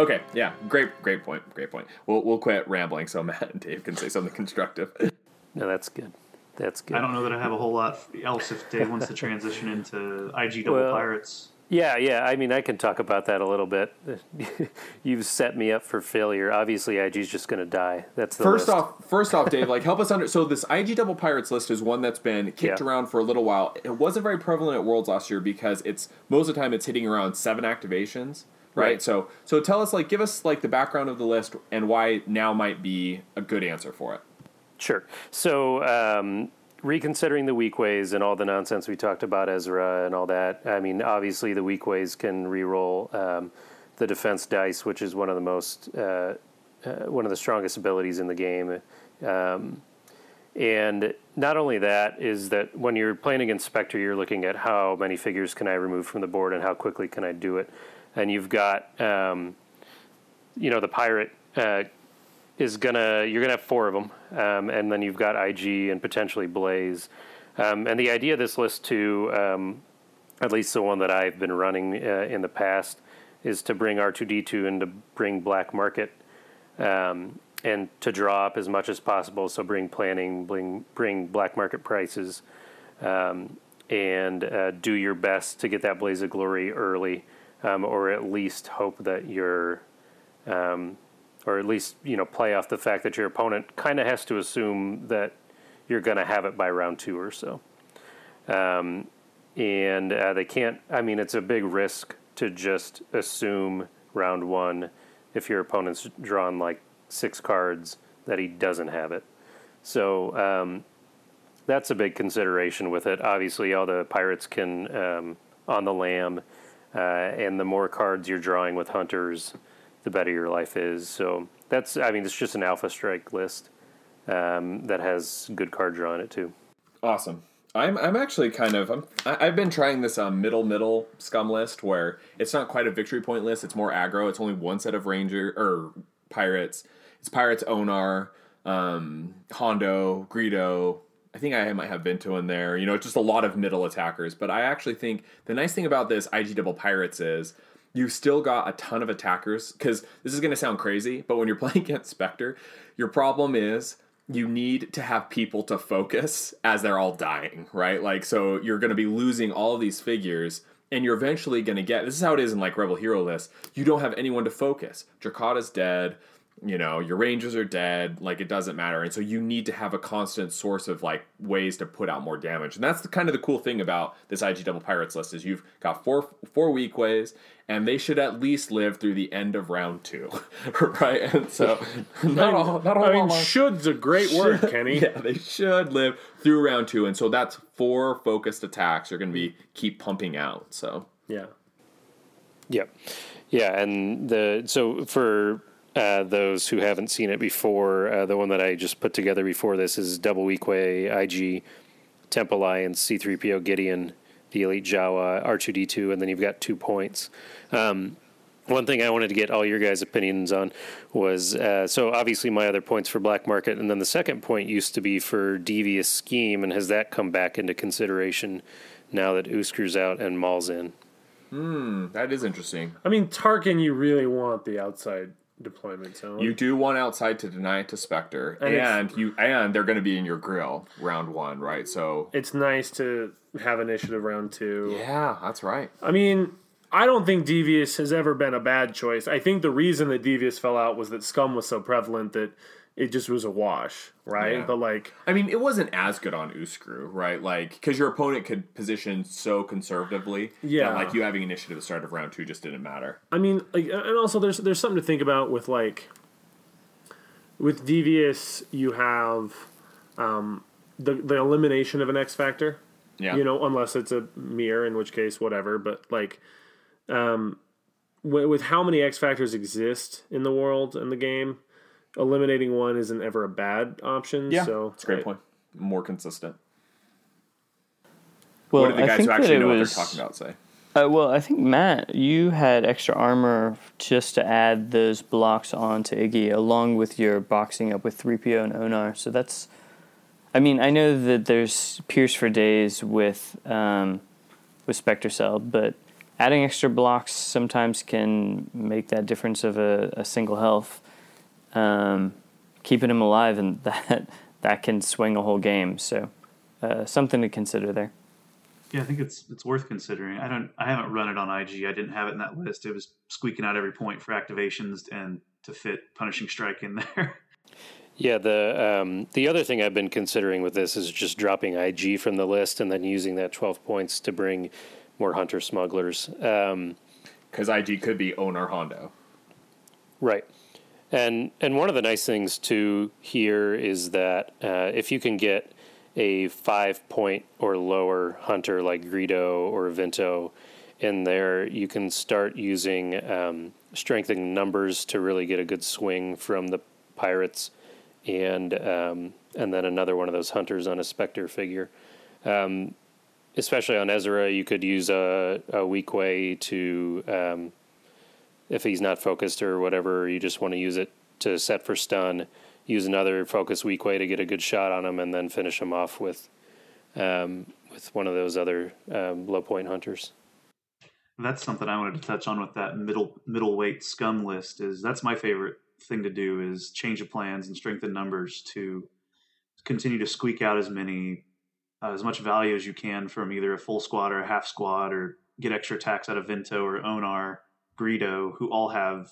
Okay, yeah, great, great point, great point. We'll we'll quit rambling so Matt and Dave can say something constructive. No, that's good. That's good. I don't know that I have a whole lot else if Dave wants to transition into IG double Well, pirates. Yeah, yeah. I mean, I can talk about that a little bit. You've set me up for failure. Obviously, IG's just going to die. That's the First list. off, first off, Dave, like help us under. So this IG Double Pirates list is one that's been kicked Yeah. around for a little while. It wasn't very prevalent at Worlds last year because it's most of the time it's hitting around seven activations, right? Right. So so tell us like give us like the background of the list and why now might be a good answer for it. Sure. So, um, reconsidering the Weequays and all the nonsense we talked about Ezra and all that. I mean, obviously the Weequays can re-roll um, the defense dice, which is one of the most uh, uh, one of the strongest abilities in the game. Um, and not only that is that when you're playing against Spectre, you're looking at how many figures can I remove from the board and how quickly can I do it. And you've got, um, you know, the pirate uh, is gonna you're gonna have four of them, um, and then you've got IG and potentially Blaze. Um, and the idea of this list too, um, at least the one that I've been running uh, in the past, is to bring R2D2 and to bring Black Market, um, and to draw up as much as possible. So bring planning, bring bring Black Market prices, um, and uh, do your best to get that Blaze of Glory early, um, or at least hope that you're um, or at least you know play off the fact that your opponent kind of has to assume that you're going to have it by round two or so. Um, and uh, they can't. I mean, it's a big risk to just assume round one if your opponent's drawn like six cards that he doesn't have it. So um, that's a big consideration with it. Obviously, all the pirates can um, on the lam, uh, and the more cards you're drawing with hunters, the better your life is. So that's. I mean, it's just an alpha strike list um, that has good card draw in it too. Awesome. I'm I'm actually kind of I'm I've been trying this um, middle middle scum list where it's not quite a victory point list. It's more aggro. It's only one set of ranger or pirates. It's pirates Onar, um, Hondo, Greedo. I think I might have Vinto in there. You know, just a lot of middle attackers. But I actually think the nice thing about this IG double pirates is you've still got a ton of attackers because this is going to sound crazy, but when you're playing against Spectre, your problem is you need to have people to focus as they're all dying, right? Like, so you're going to be losing all of these figures, and you're eventually going to get this is how it is in like Rebel Hero lists. You don't have anyone to focus. Drokkatta's dead. You know, your rangers are dead. Like, it doesn't matter. And so you need to have a constant source of like ways to put out more damage. And that's the kind of the cool thing about this IG Double Pirates list is you've got four four Weequays, and they should at least live through the end of round two, right? And so not all, not all I mean, long- should's a great word, Kenny. yeah, they should live through round two, and so that's four focused attacks are going to be keep pumping out. So Yeah. Yep. Yeah, and the so for uh, those who haven't seen it before, uh, the one that I just put together before this is Double Weequay, IG, Temp Alliance, C3PO Gideon, the Elite Jawa, R2D2, and then you've got two points. Um, one thing I wanted to get all your guys' opinions on was uh, so obviously my other points for Black Market, and then the second point used to be for Devious Scheme, and has that come back into consideration now that Uscru's out and Maul's in? Hmm, that is interesting. I mean, Tarkin, you really want the outside deployment zone. You do want outside to deny it to Spectre, And and, you and they're going to be in your grill round one, right? So it's nice to have initiative round two. yeah, that's right. I mean, I don't think Devious has ever been a bad choice. I think the reason that Devious fell out was that Scum was so prevalent that it just was a wash, right? Yeah. But like, I mean, it wasn't as good on Uscru, right? Like, because your opponent could position so conservatively, Yeah. that, like you having initiative at the start of round two just didn't matter. I mean, like, and also there's there's something to think about with like with Devious, you have um, the the elimination of an X factor. Yeah, you know, unless it's a mirror, in which case, whatever. But like, um, with, with how many X factors exist in the world and the game, eliminating one isn't ever a bad option. yeah, so it's a great I- point. More consistent. Well, what do the guys who actually know was, what they're talking about say? Uh, well, I think Matt, you had extra armor just to add those blocks onto Iggy, along with your boxing up with 3PO and Onar. So that's, I mean, I know that there's Pierce for days with um, with Spectre Cell, but adding extra blocks sometimes can make that difference of a, a single health, um, keeping him alive, and that that can swing a whole game. So uh, something to consider there. Yeah, I think it's it's worth considering. I don't I haven't run it on IG. I didn't have it in that list. It was squeaking out every point for activations and to fit punishing strike in there. Yeah, the um, the other thing I've been considering with this is just dropping IG from the list and then using that twelve points to bring more hunter smugglers. Um, Because IG could be Onar Hondo. Right. And and one of the nice things too here is that uh, if you can get a five point or lower hunter like Greedo or Vinto in there, you can start using um, strengthening numbers to really get a good swing from the pirates, and um, and then another one of those hunters on a Spectre figure. Um, especially on Ezra, you could use a, a Weequay to um, if he's not focused or whatever, you just want to use it to set for stun. Use another focus Weequay to get a good shot on him, and then finish him off with um, with one of those other um, low point hunters. that's something I wanted to touch on with that middle middleweight scum list. Is that's my favorite thing to do is change of plans and strengthen numbers to continue to squeak out as many uh, as much value as you can from either a full squad or a half squad, or get extra attacks out of Vinto or Onar, Greedo, who all have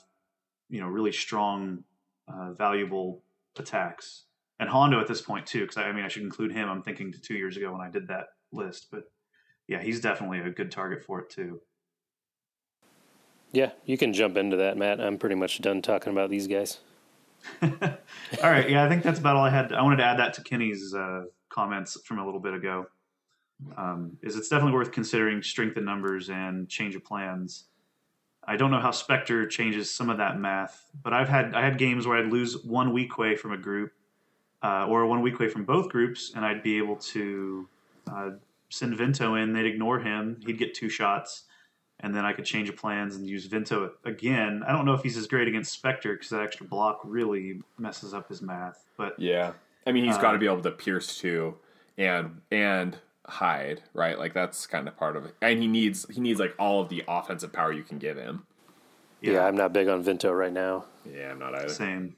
you know really strong, uh, valuable attacks. And Hondo at this point too, because I, I mean I should include him. I'm thinking to two years ago when I did that list, but yeah, he's definitely a good target for it too. Yeah, you can jump into that, Matt. I'm pretty much done talking about these guys. all right, yeah, I think that's about all I had. I wanted to add that to Kenny's uh, comments from a little bit ago. Um, is it's definitely worth considering strength in numbers and change of plans. I don't know how Spectre changes some of that math, but I've had I had games where I'd lose one Weequay from a group, uh, or one Weequay from both groups, and I'd be able to uh, send Vinto in. They'd ignore him. He'd get two shots, and then I could change plans and use Vinto again. I don't know if he's as great against Spectre because that extra block really messes up his math. But Yeah. I mean, he's Uh, got to be able to pierce too, and and hide, right? Like that's kind of part of it. And he needs he needs like all of the offensive power you can give him. Yeah, I'm not big on Vinto right now. Yeah, I'm not either. same.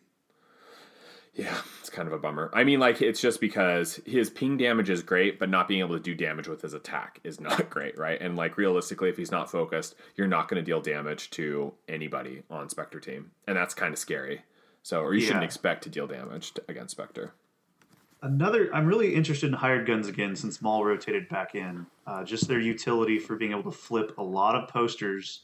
Yeah, it's kind of a bummer. I mean, like it's just because his ping damage is great, but not being able to do damage with his attack is not great, right? And like realistically, if he's not focused, you're not going to deal damage to anybody on Spectre team, and that's kind of scary. So, or you shouldn't expect to deal damage to, against Spectre. Another, I'm really interested in hired guns again since Maul rotated back in. Uh, just their utility for being able to flip a lot of posters.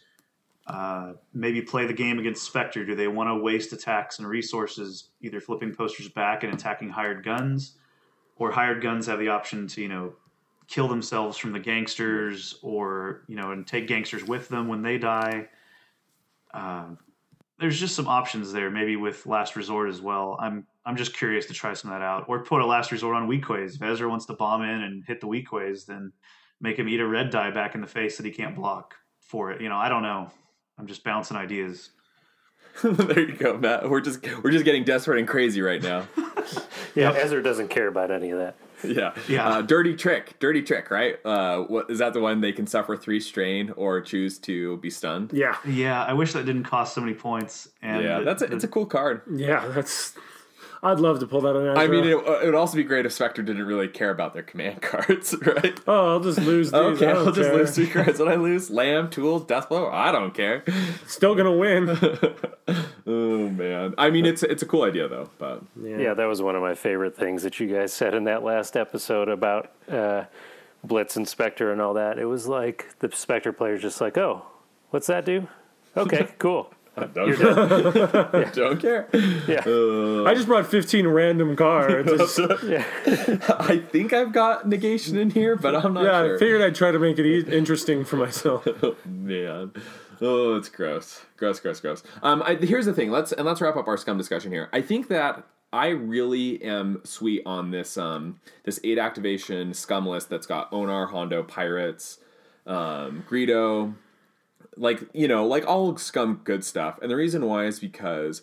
Uh, maybe play the game against Spectre. Do they want to waste attacks and resources either flipping posters back and attacking hired guns, or hired guns have the option to you know kill themselves from the gangsters, or you know and take gangsters with them when they die. Um, there's just some options there, maybe with Last Resort as well. I'm I'm just curious to try some of that out, or put a Last Resort on Weequays. If Ezra wants to bomb in and hit the Weequays, then make him eat a red die back in the face that he can't block for it. You know, I don't know. I'm just bouncing ideas. there you go, Matt. We're just we're just getting desperate and crazy right now. Yeah, Ezra doesn't care about any of that. yeah, Yeah. Uh, dirty trick, dirty trick, right? Uh, what is that? The one they can suffer three strain or choose to be stunned. Yeah, Yeah, I wish that didn't cost so many points. And yeah, the- that's a, the- it's a cool card. yeah. That's. I'd love to pull that on. Ezra. I mean, it, it would also be great if Spectre didn't really care about their command cards, right? oh, I'll just lose these. I Okay, don't I'll just lose three cards. When I lose, Lam, Tool, Deathblow, I don't care. Still gonna win. oh man, I mean, it's it's a cool idea though, but Yeah, that was one of my favorite things that you guys said in that last episode about uh, Blitz and Spectre and all that. It was like the Spectre player's just like, oh, what's that do? Okay, cool. I don't care. don't care. Yeah. I just brought 15 random cards. It's- I think I've got negation in here, but I'm not sure. yeah, sure. I figured I'd try to make it e- interesting for myself. Man, oh, it's gross, gross, gross, gross. Um, I, here's the thing. Let's and let's wrap up our scum discussion here. I think that I really am sweet on this um this eight activation scum list that's got Onar, Hondo, Pirates, um, Greedo, like you know, like all scum good stuff. And the reason why is because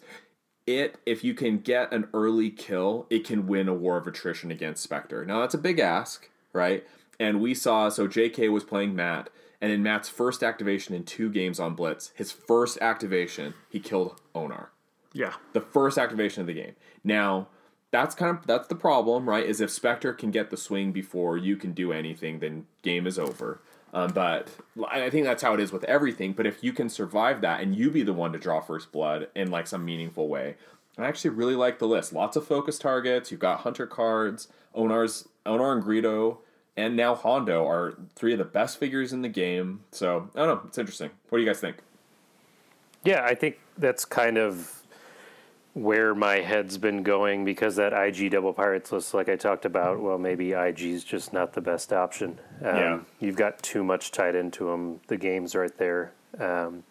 it if you can get an early kill, it can win a war of attrition against Spectre. Now that's a big ask, right? And we saw so JK was playing Matt, And in Matt's first activation in two games on Blitz, his first activation, he killed Onar. Yeah. The first activation of the game. Now, that's kind of that's the problem, right? Is if Spectre can get the swing before you can do anything, then game is over. Um, but I think that's how it is with everything. But if you can survive that and you be the one to draw first blood in like some meaningful way, I actually really like the list. Lots of focus targets. You've got hunter cards. Onar's Onar and Greedo, and now Hondo are three of the best figures in the game. So I don't know. It's interesting. What do you guys think? Yeah, I think that's kind of where my head's been going because that IG double pirates list, like I talked about, well, maybe IG's just not the best option. Um, Yeah. You've got too much tied into them. The game's right there. Um,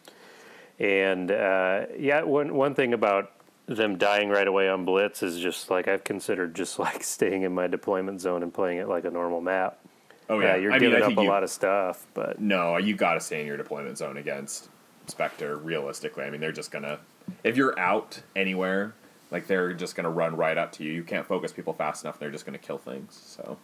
and uh, yeah, one one thing about them dying right away on Blitz is just like I've considered just like staying in my deployment zone and playing it like a normal map. Oh Yeah, you're I giving I up a you- lot of stuff, but No, you got to stay in your deployment zone against Spectre. Realistically, I mean, they're just gonna if you're out anywhere, like they're just gonna run right up to you. You can't focus people fast enough. They're just gonna kill things. So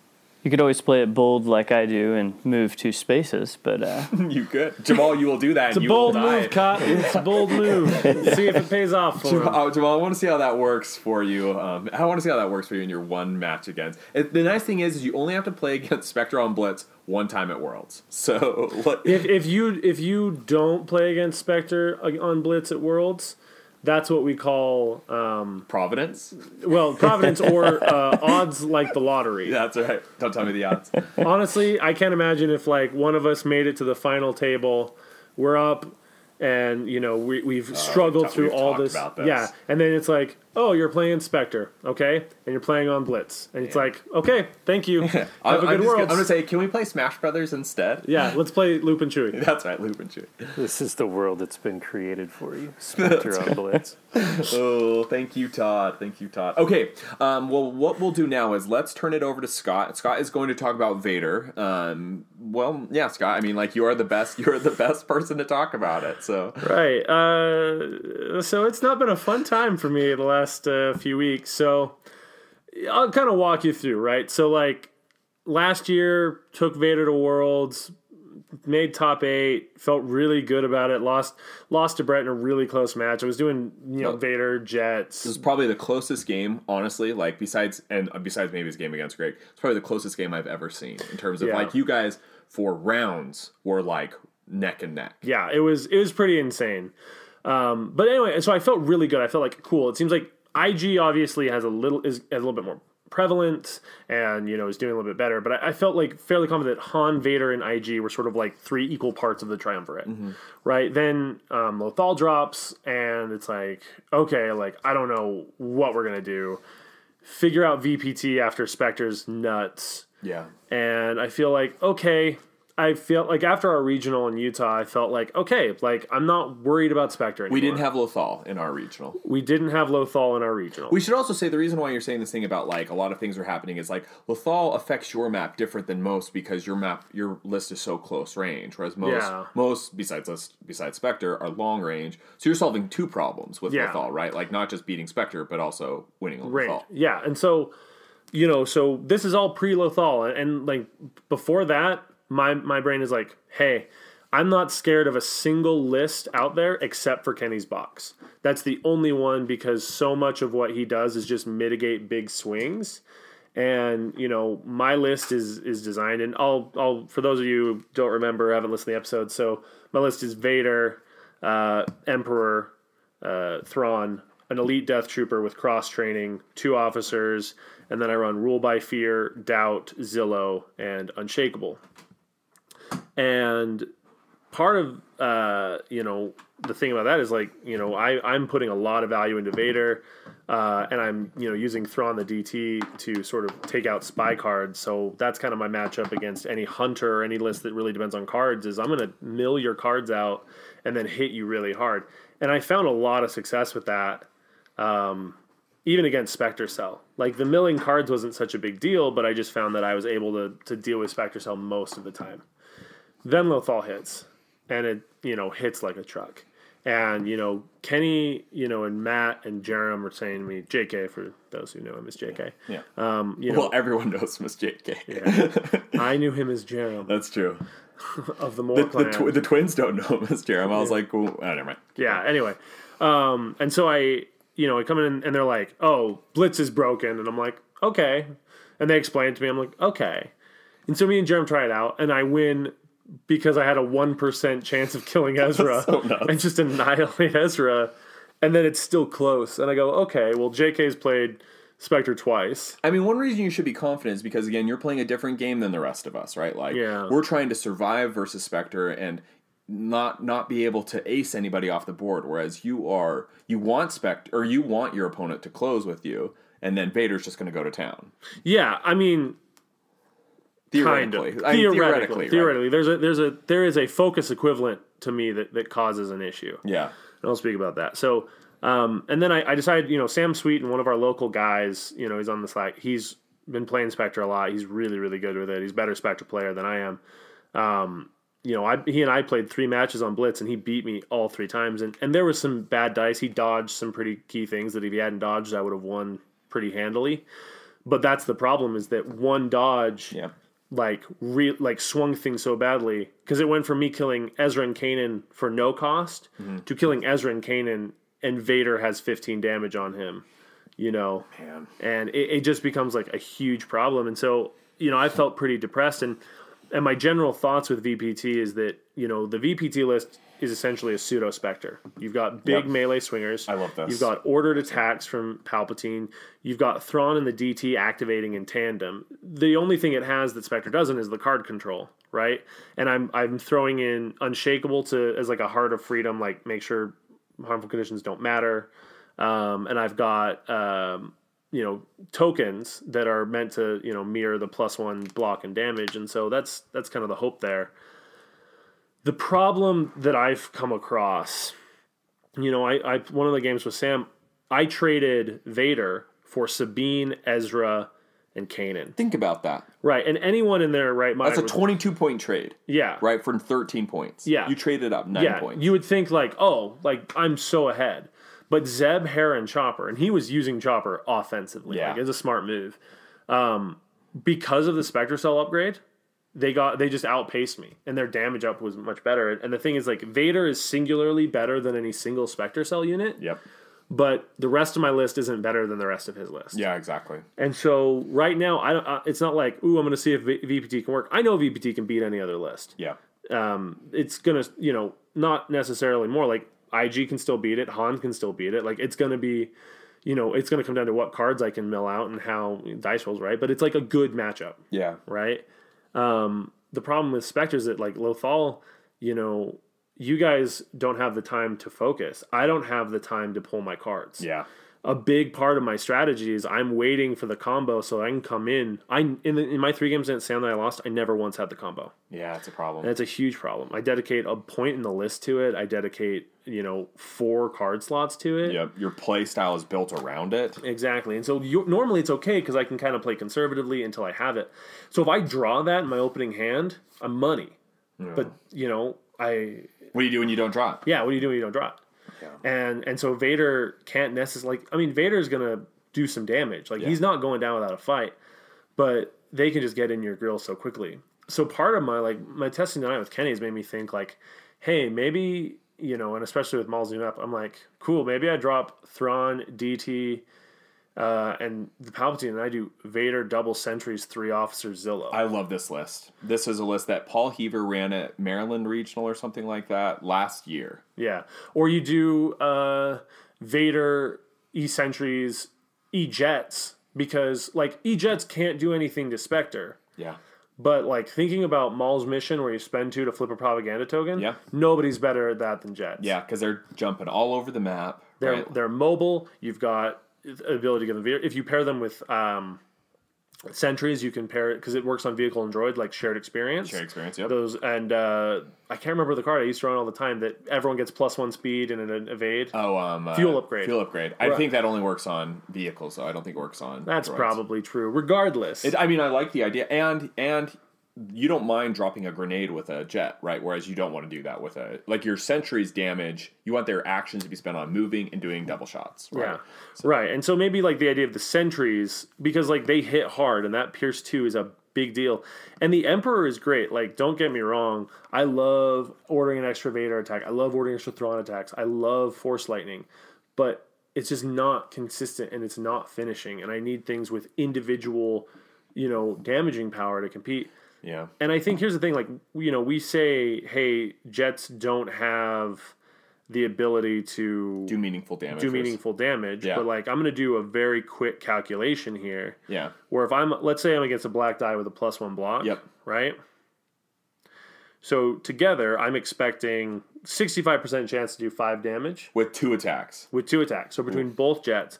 You could always play it bold like I do and move two spaces, but uh, you could, Jamal. You will do that. It's a you bold will die. move, Cotton. It's a bold move. See if it pays off for him. Jamal, Jamal, I want to see how that works for you. Um, I want to see how that works for you in your one match against. It, the nice thing is, is you only have to play against Spectre on Blitz one time at Worlds. So what? If, if you if you don't play against Spectre on Blitz at Worlds, that's what we call um, Providence. well Providence or uh, odds like the lottery. That's right. Don't tell me the odds. Honestly, I can't imagine if like one of us made it to the final table, we're up, and you know we we've struggled talked- through we've all this. about this. Yeah, and then it's like, oh, you're playing Spectre, okay, and you're playing on Blitz, and it's like, okay, thank you, have I'm, a I'm good just world. gonna, I'm gonna say, can we play Smash Brothers instead? yeah, let's play Loop and Chewy. That's right, Loop and Chewy. this is the world that's been created for you. Spectre on Blitz. Oh, thank you, Todd. Thank you, Todd. Okay, um, well, what we'll do now is let's turn it over to Scott. Scott is going to talk about Vader. Um, well, yeah, Scott. I mean, like you are the best. You're the best person to talk about it. So Right. Uh, so it's not been a fun time for me the last uh, few weeks. So I'll kind of walk you through, right? So, like, last year, took Vader to Worlds, made top eight, felt really good about it. Lost lost to Brett in a really close match. I was doing, you know. Vader, Jets. this is probably the closest game, honestly. Like besides, and besides maybe his game against Greg, it's probably the closest game I've ever seen in terms of Yeah. like you guys for rounds were like neck and neck. yeah, it was it was pretty insane. Um, but anyway, so I felt really good. I felt like cool. It seems like IG obviously has a little is a little bit more prevalent and you know is doing a little bit better. But I, I felt like fairly confident that Han, Vader, and IG were sort of like three equal parts of the triumvirate, right? Then um, Lothal drops, and it's like okay, like I don't know what we're gonna do. Figure out VPT after Spectre's nuts Yeah. and I feel like okay. I feel like after our regional in Utah, I felt like okay, like I'm not worried about Spectre anymore. We didn't have Lothal in our regional. we didn't have Lothal in our regional. We should also say the reason why you're saying this thing about like a lot of things are happening is like Lothal affects your map different than most because your map your list is so close range, whereas most Yeah. most besides us besides Spectre are long range. So you're solving two problems with Yeah. Lothal, right? Like not just beating Spectre, but also winning range. Lothal. Yeah, and so you know, so this is all pre Lothal, and, and like before that, my my brain is like, hey, I'm not scared of a single list out there except for Kenny's box. That's the only one because so much of what he does is just mitigate big swings. And you know, my list is is designed, and I'll I'll for those of you who don't remember, haven't listened to the episode, so my list is Vader, uh, Emperor, uh, Thrawn, an elite death trooper with cross training, two officers, and then I run Rule by Fear, Doubt, Zillo, and Unshakable. And part of uh, you know the thing about that is like you know I I'm putting a lot of value into Vader, uh, and I'm you know using Thrawn the DT to sort of take out spy cards. So that's kind of my matchup against any hunter or any list that really depends on cards. Is I'm going to mill your cards out and then hit you really hard. And I found a lot of success with that. Um, even against Spectre Cell. Like the milling cards wasn't such a big deal, but I just found that I was able to to deal with Spectre Cell most of the time. Then Lothal hits, and it you know hits like a truck. And you know Kenny, you know, and Matt and Jerem were saying to me, J.K. for those who know him as J.K. Yeah. Um, you know, Well, everyone knows Miss JK. yeah. I knew him as Jerem. That's true. of the more The, the, tw- the twins don't know him as Jerem. I was like, oh, never mind. yeah. Anyway, um, and so I, you know, I come in and they're like, "Oh, Blitz is broken," and I'm like, "Okay," and they explain it to me. I'm like, "Okay," and so me and Jerem try it out, and I win because I had a one percent chance of killing Ezra so and just annihilate Ezra, and then it's still close, and I go, "Okay, well, JK's played Spectre twice." I mean, one reason you should be confident is because again, you're playing a different game than the rest of us, right? Like, Yeah. we're trying to survive versus Spectre and not not be able to ace anybody off the board. Whereas you are, you want Spectre or you want your opponent to close with you, and then Vader's just going to go to town. Yeah, I mean, kind Theoretically, of I mean, theoretically, right? theoretically, there's a there's a there is a focus equivalent to me that that causes an issue. Yeah, And I'll speak about that. So, um, and then I, I decided, you know, Sam Sweet and one of our local guys, you know, he's on the Slack. He's been playing Spectre a lot. He's really, really good with it. He's a better Spectre player than I am. Um, you know, I, he and I played three matches on Blitz, and he beat me all three times. And, and there was some bad dice. He dodged some pretty key things that if he hadn't dodged, I would have won pretty handily. But that's the problem is that one dodge yeah, like re- like swung things so badly because it went from me killing Ezra and Kanan for no cost mm-hmm. to killing Ezra and Kanan and Vader has 15 damage on him, you know, man. and it, it just becomes like a huge problem. And so you know I felt pretty depressed and and my general thoughts with VPT is that you know the VPT list is essentially a pseudo Spectre. You've got big Yep. melee swingers. I love this. You've got ordered attacks from Palpatine. You've got Thrawn and the DT activating in tandem. The only thing it has that Spectre doesn't is the card control, right? And I'm I'm throwing in Unshakable to as like a heart of freedom, like make sure harmful conditions don't matter. Um, and I've got um, you know tokens that are meant to you know mirror the plus one block and damage, and so that's that's kind of the hope there. The problem that I've come across, you know, I, I one of the games with Sam, I traded Vader for Sabine, Ezra, and Kanan. Think about that. Right, and anyone in their right mind, That's a would- 22 point trade, yeah, right? For 13 points. Yeah. you traded up nine yeah. points. You would think like, oh, like I'm so ahead, but Zeb, Hera, and Chopper, and he was using Chopper offensively. Yeah. Like it's a smart move. Um, because of the Spectre Cell upgrade, they got they just outpaced me, and their damage up was much better. And the thing is, like Vader is singularly better than any single Spectre Cell unit, yep. but the rest of my list isn't better than the rest of his list. Yeah, exactly. And so right now, I don't. Uh, it's not like, ooh, I'm going to see if v- VPT can work. I know VPT can beat any other list. Yeah. Um, it's gonna, you know, not necessarily more like IG can still beat it, Han can still beat it. Like it's gonna be, you know, it's gonna come down to what cards I can mill out and how dice rolls right. But it's like a good matchup, Yeah. right? Um, the problem with Spectre is that like Lothal, you know, you guys don't have the time to focus. I don't have the time to pull my cards Yeah. A big part of my strategy is I'm waiting for the combo so I can come in. I in the, in my three games against Sam that I lost, I never once had the combo. Yeah, it's a problem. It's a huge problem. I dedicate a point in the list to it. I dedicate you know four card slots to it. Yep. Your play style is built around it. Exactly. And so you, normally it's okay because I can kind of play conservatively until I have it. So if I draw that in my opening hand, I'm money. But you know I What do you do when you don't draw it? yeah, what do you do when you don't draw it? And and so Vader can't necessarily. Like, I mean, Vader's gonna do some damage. Like he's not going down without a fight, but they can just get in your grill so quickly. So part of my like my testing tonight with Kenny has made me think like, hey, maybe you know, and especially with Maul zoom up, I'm like, cool, maybe I drop Thrawn, DT, uh, and the Palpatine, and I do Vader double sentries, three officers, Zillo. I love this list. This is a list that Paul Heaver ran at Maryland Regional or something like that last year. Yeah. Or you do uh, Vader, E Sentries, E Jets, because like E Jets can't do anything to Spectre. Yeah. But like thinking about Maul's mission where you spend two to flip a propaganda token, Yeah. nobody's better at that than Jets. Yeah, because they're jumping all over the map. They're right? they're mobile. You've got ability to give them vehicle. If you pair them with um, sentries, you can pair it because it works on vehicle and droid like shared experience. Shared experience, yep. Those and uh, I can't remember the card I used to run all the time that everyone gets plus one speed and an evade. Oh, um, uh, Fuel upgrade. Fuel upgrade. I Right. think that only works on vehicles, though. I don't think it works on. That's droids. probably true. Regardless, It, I mean, I like the idea, and and you don't mind dropping a grenade with a jet, right? Whereas you don't want to do that with a like your sentries damage. You want their actions to be spent on moving and doing double shots. Right? Yeah. Right. And so maybe like the idea of the sentries, because like they hit hard and that Pierce 2 is a big deal. And the Emperor is great. Like, don't get me wrong. I love ordering an extra Vader attack. I love ordering extra Thrawn attacks. I love Force Lightning. But it's just not consistent and it's not finishing. And I need things with individual, you know, damaging power to compete. Yeah. And I think here's the thing like, you know, we say, hey, Jets don't have the ability to Do meaningful damage. do meaningful damage. Yeah. But like I'm gonna do a very quick calculation here. Yeah. Where if I'm let's say I'm against a black die with a plus one block. Yep. Right? So together I'm expecting sixty five percent chance to do five damage With two attacks. with two attacks. So between both jets,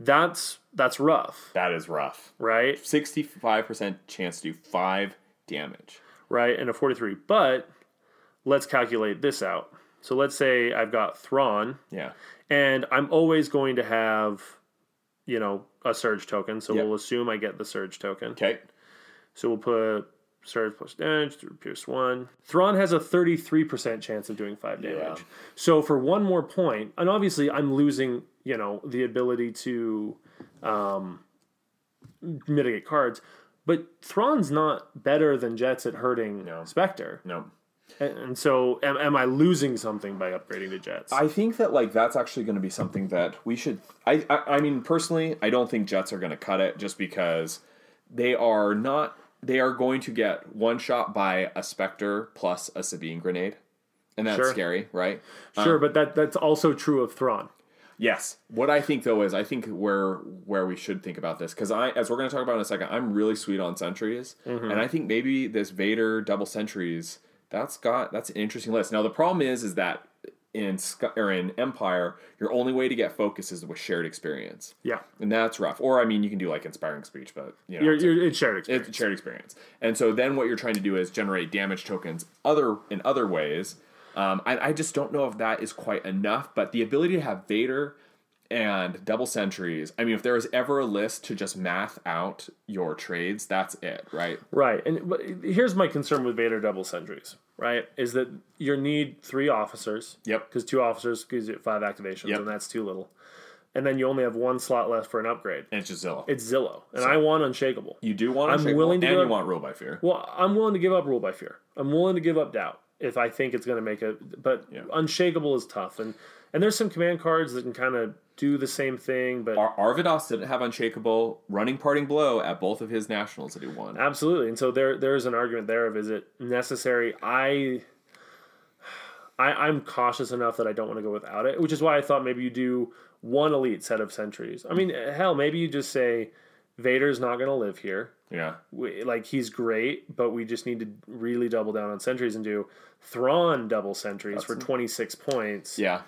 that's that's rough. That is rough. Right? 65% chance to do five damage. Right? And a forty three. But let's calculate this out. So let's say I've got Thrawn Yeah. and I'm always going to have, you know, a surge token. So we'll assume I get the surge token. Okay. So we'll put surge plus damage through pierce one. Thrawn has a 33% chance of doing five damage. Yeah. So for one more point, and obviously I'm losing, you know, the ability to um, mitigate cards, but Thrawn's not better than Jets at hurting No. Spectre. No. And, so am, am I losing something by upgrading to Jets? I think that like that's actually going to be something that we should. I, I I mean personally, I don't think Jets are going to cut it just because they are not. They are going to get one shot by a Spectre plus a Sabine grenade, and that's Sure. scary, right? sure, um, but that that's also true of Thrawn. Yes. What I think though is I think where where we should think about this because I as we're going to talk about in a second, I'm really sweet on sentries, mm-hmm. and I think maybe this Vader double sentries that's got that's an interesting list. Now the problem is is that in Sky, or in Empire, your only way to get focus is with shared experience, Yeah. and that's rough. Or I mean, you can do like inspiring speech, but you know, You're, it's, you're, it's shared experience. it's shared experience. And so then what you're trying to do is generate damage tokens other in other ways. Um, I, I just don't know if that is quite enough, but the ability to have Vader and double sentries. I mean, if there was ever a list to just math out your trades, that's it, right? Right. And but here's my concern with Vader double sentries, right? Is that you need three officers. Yep. Because two officers gives you five activations, Yep. and that's too little. And then you only have one slot left for an upgrade. And it's just Zillo. It's Zillo. And I want Unshakable. you do want I'm willing to and you want Rule by Fear. Well, I'm willing to give up Rule by Fear. I'm willing to give up Doubt if I think it's going to make a. But Yeah. Unshakable is tough. And, and there's some command cards that can kind of do the same thing, but. Ar- Arvidas didn't have Unshakable running parting blow at both of his nationals that he won. Absolutely, and so there there is an argument there of is it necessary? I, I I'm cautious enough that I don't want to go without it, which is why I thought maybe you do one elite set of sentries. I mean, hell, maybe you just say Vader's not going to live here. Yeah. We, like he's great, but we just need to really double down on sentries and do Thrawn double sentries for 26 points. Yeah.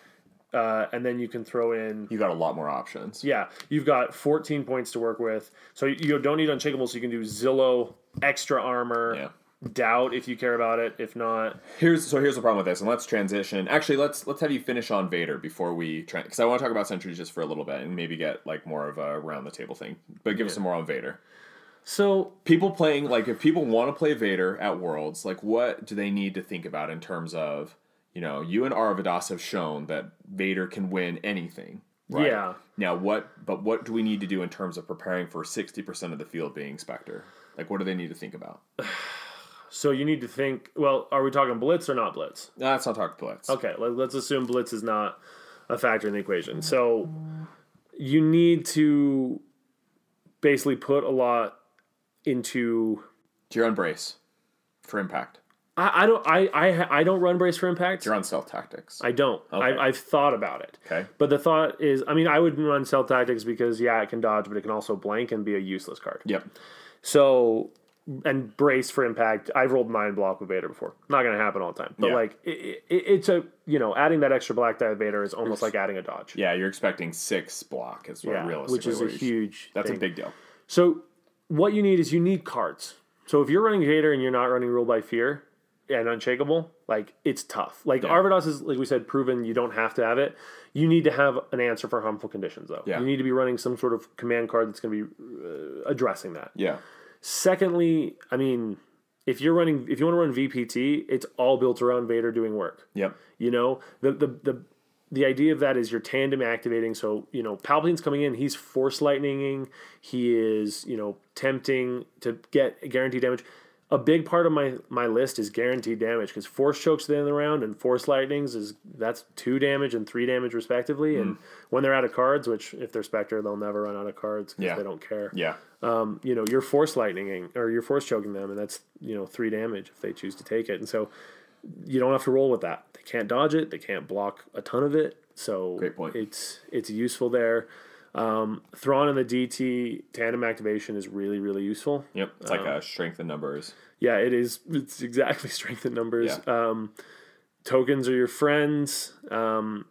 Uh, and then you can throw in You got a lot more options. yeah, you've got 14 points to work with. So you don't need Unshakable, so you can do Zillo, extra armor, Yeah. doubt if you care about it. If not, Here's so here's the problem with this, and let's transition. Actually, let's let's have you finish on Vader before we try because I want to talk about sentries just for a little bit and maybe get like more of a round the table thing. But give us some more on Vader. so People playing like if people want to play Vader at Worlds, like what do they need to think about in terms of you know you and Arvidas have shown that Vader can win anything. Right? Yeah. Now what? But what do we need to do in terms of preparing for sixty percent of the field being Spectre? Like what do they need to think about? so you need to think. Well, are we talking blitz or not blitz? No, let's not talk Blitz. Okay, let, let's assume blitz is not a factor in the equation. So you need to basically put a lot into. You're on brace for impact. I, I don't. I, I I don't run brace for impact. You're on stealth tactics. I don't. Okay. I, I've thought about it. Okay. But the thought is, I mean, I would run stealth tactics because yeah, it can dodge, but it can also blank and be a useless card. Yep. So, and brace for impact. I've rolled mind block with Vader before. Not going to happen all the time, but Yeah. like it, it, it's a you know adding that extra black die with Vader is almost like adding a dodge. Yeah, you're expecting six block is what Yeah, realistically. which is a what you should- huge. That's thing. a big deal. So, what you need is you need cards. So if you're running Vader and you're not running Rule by Fear and Unshakable, like it's tough. Like Arvidas is, like we said, proven you don't have to have it. You need to have an answer for harmful conditions, though. Yeah. You need to be running some sort of command card that's going to be uh, addressing that. Yeah. Secondly, I mean, if you're running, if you want to run VPT, it's all built around Vader doing work. Yep. You know, the the the the idea of that is you're tandem activating. So, you know, Palpatine's coming in, he's force lightninging, he is, you know, tempting to get guaranteed damage. A big part of my my list is guaranteed damage because force chokes at the end of the round and force lightnings is that's two damage and three damage respectively. And when they're out of cards, which if they're Spectre, they'll never run out of cards because Yeah. they don't care. Yeah. Um, you know, you're force lightninging or you're force choking them, and that's you know three damage if they choose to take it. And so you don't have to roll with that. They can't dodge it. They can't block a ton of it. So Great point. It's it's useful there. Um, Thrawn and the DT tandem activation is really really useful. Yep. It's like a strength in numbers. Yeah, it is. It's exactly strength in numbers. Yeah. Um, tokens are your friends. Um,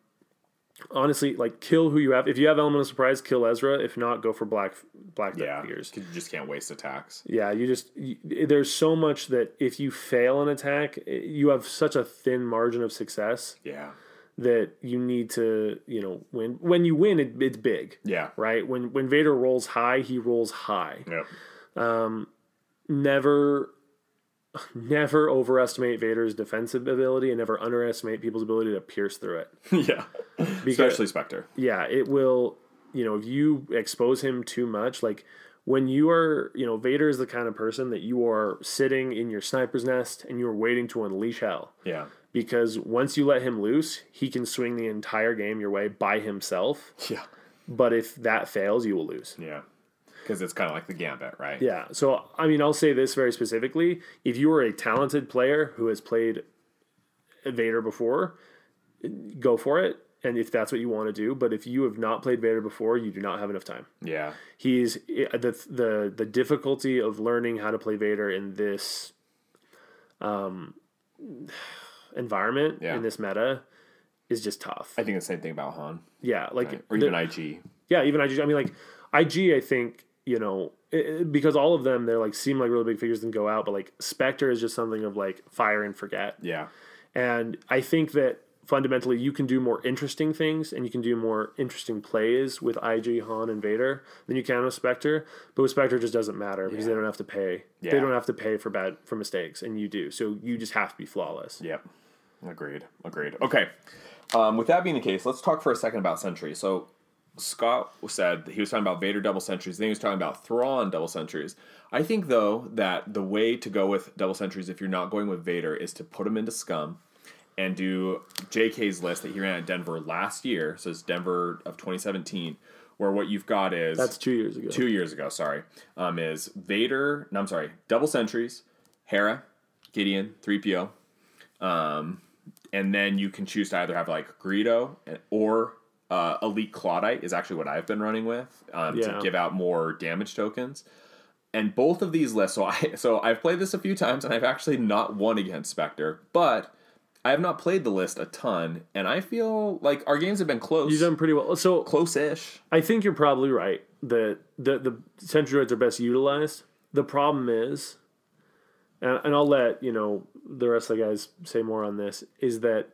honestly, like kill who you have. If you have element of surprise, kill Ezra. If not, go for black black Yeah. figures. 'Cause You just can't waste attacks. Yeah, you just you, there's so much that if you fail an attack, eh, you have such a thin margin of success Yeah. That you need to you know win. When you win, it, it's big, Yeah. right? When when Vader rolls high, he rolls high. Yep. Um, never. Never overestimate Vader's defensive ability and never underestimate people's ability to pierce through it. yeah. Because, Especially Spectre. yeah, it will, you know, if you expose him too much, like when you are, you know, Vader is the kind of person that you are sitting in your sniper's nest and you're waiting to unleash hell. Yeah. Because once you let him loose, he can swing the entire game your way by himself. Yeah. But if that fails, you will lose. Yeah. Because it's kind of like the gambit, right? Yeah. So, I mean, I'll say this very specifically. If you are a talented player who has played Vader before, go for it. And if that's what you want to do, but if you have not played Vader before, you do not have enough time. Yeah. he's the the the difficulty of learning how to play Vader in this um environment Yeah. in this meta is just tough. I think the same thing about Han. yeah, like Or even IG. yeah, even IG. I mean, like IG. I think you know it, because all of them they're like seem like really big figures and go out, but like Spectre is just something of like fire and forget. Yeah. And I think that fundamentally you can do more interesting things and you can do more interesting plays with IG, Han, and Vader than you can with Spectre. But with Spectre, it just doesn't matter because they don't have to pay. Yeah. They don't have to pay for bad for mistakes, and you do. So you just have to be flawless. Yep. Agreed. Agreed. Okay. Um, with that being the case, let's talk for a second about Sentry. So Scott said that he was talking about Vader double sentries. Then he was talking about Thrawn double sentries. I think though that the way to go with double sentries, if you're not going with Vader, is to put him into Scum and do JK's list that he ran at Denver last year. So it's Denver of 2017, where what you've got is That's two years ago. two years ago, sorry, um, is Vader. No, I'm sorry, double sentries, Hera, Gideon, three PO, um, and then you can choose to either have like Greedo or uh, Elite Clawdite is actually what I've been running with um, Yeah. to give out more damage tokens. And both of these lists, so I so I've played this a few times and I've actually not won against Spectre, but I have not played the list a ton, and I feel like our games have been close, You've done pretty well. So close-ish. I think you're probably right. that the the sentry droids are best utilized. The problem is, and, and I'll let you know the rest of the guys say more on this. Is that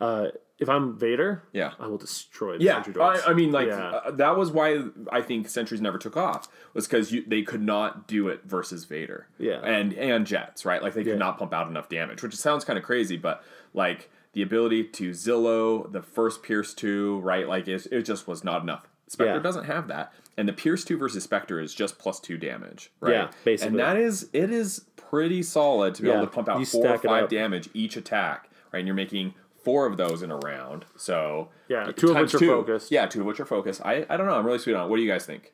uh, if I'm Vader, Yeah. I will destroy the Yeah, sentry droids. I, I mean, like Yeah. uh, that was why I think sentries never took off was because they could not do it versus Vader. Yeah. and and jets, right? Like they could Yeah. not pump out enough damage, which sounds kind of crazy, but like the ability to Zillo the first Pierce two, right? Like it, it just was not enough. Spectre Yeah. doesn't have that, and the Pierce two versus Spectre is just plus two damage, right? Yeah, basically. and that is it is pretty solid to be Yeah, able to pump out four or five damage each attack, right? And you're making four of those in a round, so Yeah, two of times which are focused. Yeah, two of which are focused. I, I don't know. I'm really sweet on it. What do you guys think?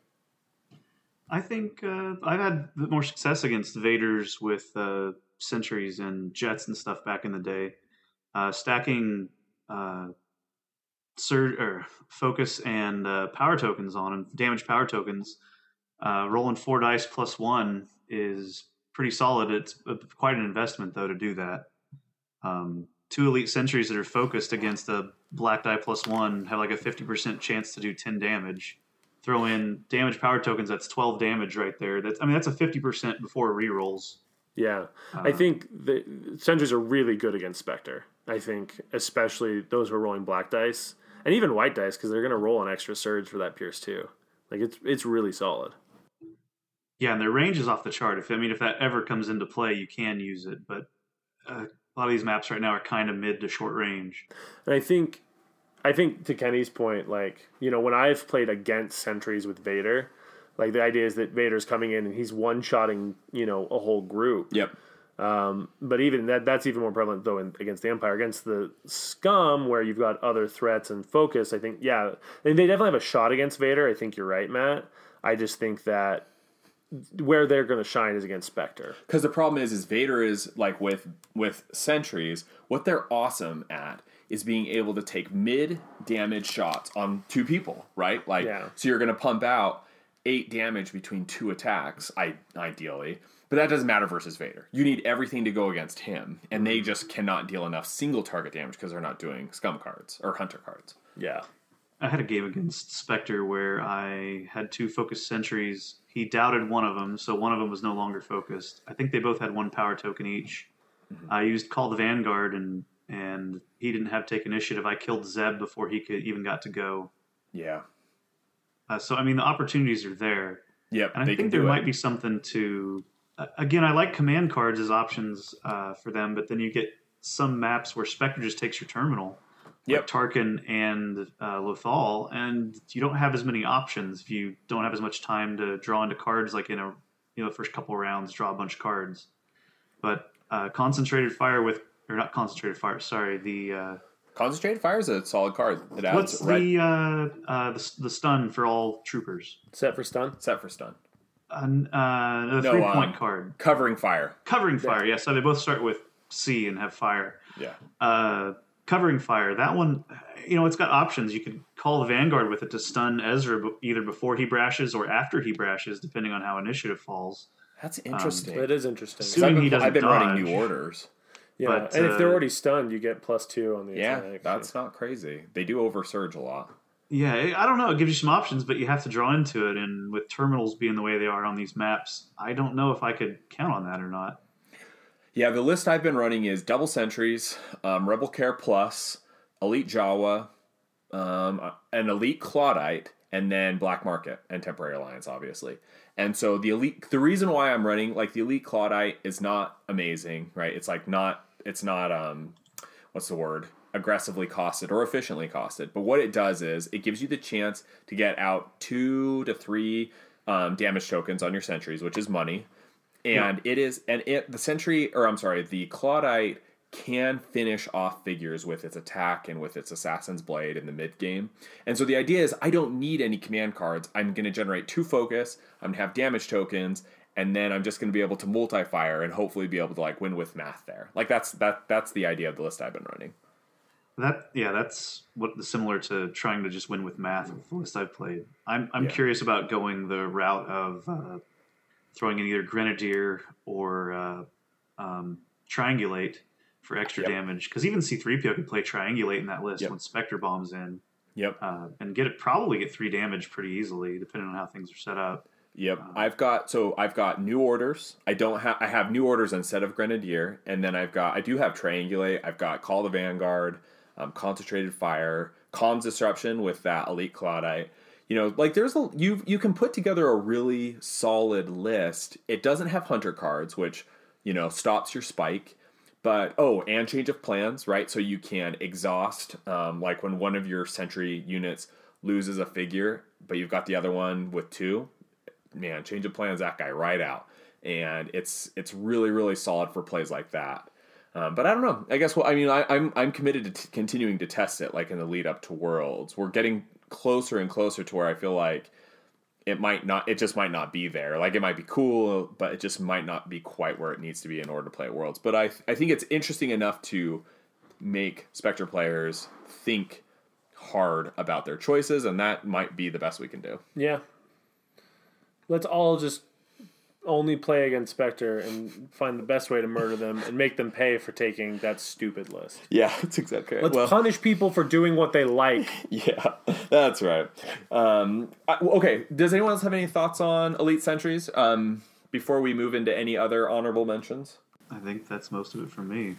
I think uh, I've had more success against Vaders with uh, sentries and jets and stuff back in the day. Uh, stacking uh, sur- or focus and uh, power tokens on them, damage power tokens. Uh, rolling four dice plus one is pretty solid. It's a, quite an investment though to do that. Um, two elite sentries that are focused against a black die plus one have like a fifty percent chance to do ten damage throw in damage power tokens. That's twelve damage right there. That's I mean that's a fifty percent before rerolls. Yeah, I think the sentries are really good against Spectre. I think especially those who are rolling black dice and even white dice because they're going to roll an extra surge for that Pierce too. Like it's it's really solid. Yeah, and their range is off the chart. If I mean if that ever comes into play, you can use it. But uh, a lot of these maps right now are kind of mid to short range. And I think I think to Kenny's point, like you know, when I've played against sentries with Vader, like the idea is that Vader's coming in and he's one shotting you know a whole group. Yep. Um, but even that that's even more prevalent though in, against the Empire. Against the Scum, where you've got other threats and focus, I think yeah, and they definitely have a shot against Vader. I think you're right, Matt. I just think that where they're going to shine is against Spectre. Because the problem is, is Vader is like with with sentries. What they're awesome at is being able to take mid damage shots on two people, right? Like, Yeah. so you're going to pump out eight damage between two attacks, I ideally. But that doesn't matter versus Vader. You need everything to go against him, and they just cannot deal enough single target damage because they're not doing scum cards or hunter cards. Yeah. I had a game against Spectre where I had two focused sentries. He doubted one of them, so one of them was no longer focused. I think they both had one power token each. I used Call the Vanguard, and and he didn't have take initiative. I killed Zeb before he could even got to go. Yeah. Uh, so I mean, the opportunities are there, Yeah, and I they think can there do might it. be something to. Uh, again, I like command cards as options uh, for them, but then you get some maps where Spectre just takes your terminal Yep. like Tarkin and uh, Lothal, and you don't have as many options if you don't have as much time to draw into cards. Like in a you know the first couple rounds, draw a bunch of cards. But uh, concentrated fire with or not concentrated fire. Sorry, the uh, Concentrated fire is a solid card. It adds what's red the, uh, uh, the the stun for all troopers? Set for stun. set for stun. Uh, uh, the No, three point um, card, Covering fire. covering fire. Yeah, so they both start with C and have fire. Yeah. uh, covering fire. That one, you know, it's got options. You could call the Vanguard with it to stun Ezra either before he brashes or after he brashes, depending on how initiative falls. That's interesting. That is interesting. So- I've Assuming been, he doesn't I've been running new orders. yeah, but, and if they're uh, already stunned, you get plus two on the Yeah, attack. that's not crazy. They do oversurge a lot. Yeah, I don't know. It gives you some options, but you have to draw into it. And with terminals being the way they are on these maps, I don't know if I could count on that or not. Yeah, the list I've been running is double sentries, um, Rebel Care Plus, Elite Jawa, um, an Elite Clawdite, and then Black Market and Temporary Alliance, obviously. And so the elite, the reason why I'm running like the Elite Clawdite is not amazing, right? It's like not, it's not, um, what's the word? Aggressively costed or efficiently costed. But what it does is it gives you the chance to get out two to three um, damage tokens on your sentries, which is money. And it is and it the sentry or i'm sorry the clawdite can finish off figures with its attack and with its assassin's blade in the mid game. And so the idea is i don't need any command cards. I'm going to generate two focus i'm going to have damage tokens and then i'm just going to be able to multi-fire and hopefully be able to like win with math there. Like that's that that's the idea of the list i've been running That yeah, that's what similar to trying to just win with math with the list I've played. I'm I'm Yeah. curious about going the route of uh, throwing in either grenadier or uh, um, triangulate for extra Yep. damage because even C3PO could play triangulate in that list Yep. when Spectre bombs in yep uh, and get it probably get three damage pretty easily depending on how things are set up. Yep, I've got so I've got new orders. I don't have I have new orders instead of grenadier, and then I've got I do have triangulate. I've got call the vanguard, um, concentrated fire, comms disruption with that elite clawdite. You know, like there's a you you can put together a really solid list. It doesn't have hunter cards, which you know stops your spike. But oh, and change of plans, right? So you can exhaust, um, like when one of your sentry units loses a figure, but you've got the other one with two man, change of plans that guy right out, and it's it's really really solid for plays like that. Um, but I don't know. I guess well, I mean, I, I'm I'm committed to t- continuing to test it, like in the lead up to Worlds. We're getting closer and closer to where I feel like it might not, it just might not be there. Like it might be cool, but it just might not be quite where it needs to be in order to play Worlds. But I I think it's interesting enough to make Spectre players think hard about their choices, and that might be the best we can do. Yeah. Let's all just only play against Spectre and find the best way to murder them and make them pay for taking that stupid list. Yeah, that's exactly right. Let's punish people for doing what they like. Yeah, that's right. Um, I- okay, does anyone else have any thoughts on Elite Sentries um, before we move into any other honorable mentions? I think that's most of it for me.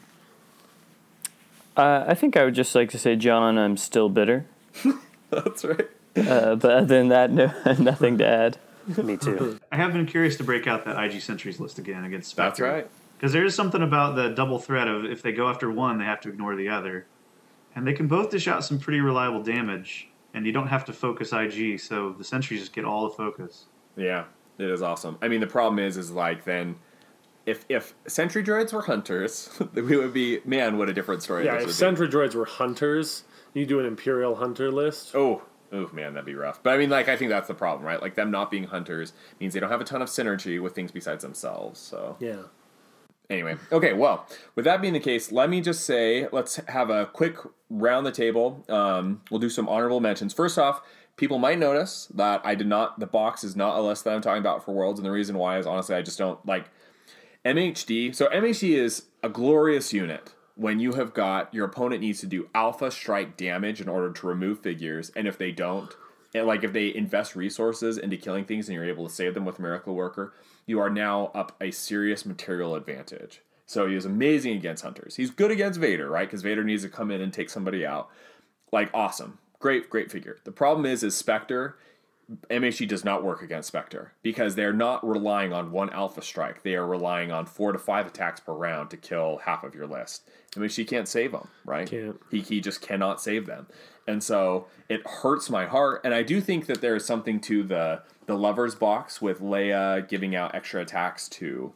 Uh, I think I would just like to say, John, I'm still bitter. That's right. Uh, but other than that, no, nothing to add. Me too. I have been curious to break out that IG Sentries list again against Spectre. That's right. Because there is something about the double threat of if they go after one, they have to ignore the other. and they can both dish out some pretty reliable damage, and you don't have to focus IG, so the sentries just get all the focus. Yeah, it is awesome. I mean, the problem is, is like then, if if sentry droids were hunters, we would be man, what a different story. Yeah, this if would be. Sentry droids were hunters, you do an Imperial hunter list. Oh, oh man, that'd be rough. But I mean, like, I think that's the problem, right? Like them not being hunters means they don't have a ton of synergy with things besides themselves. So Yeah. anyway, okay. Well, with that being the case, let me just say, let's have a quick round the table. Um, we'll do some honorable mentions. First off. People might notice that I did not. The box is not a list that I'm talking about for Worlds, and the reason why is honestly I just don't like MHD. So MHD is a glorious unit when you have got your opponent needs to do alpha strike damage in order to remove figures, and if they don't, and like if they invest resources into killing things and you're able to save them with Miracle Worker, you are now up a serious material advantage. So he is amazing against hunters. He's good against Vader, right? Because Vader needs to come in and take somebody out. Like awesome, great, great figure. The problem is, is Spectre MHD does not work against Spectre because they're not relying on one alpha strike. They are relying on four to five attacks per round to kill half of your list. MHD can't save them, right? Can't. He, he just cannot save them. And so it hurts my heart. And I do think that there is something to the the lovers box with Leia giving out extra attacks to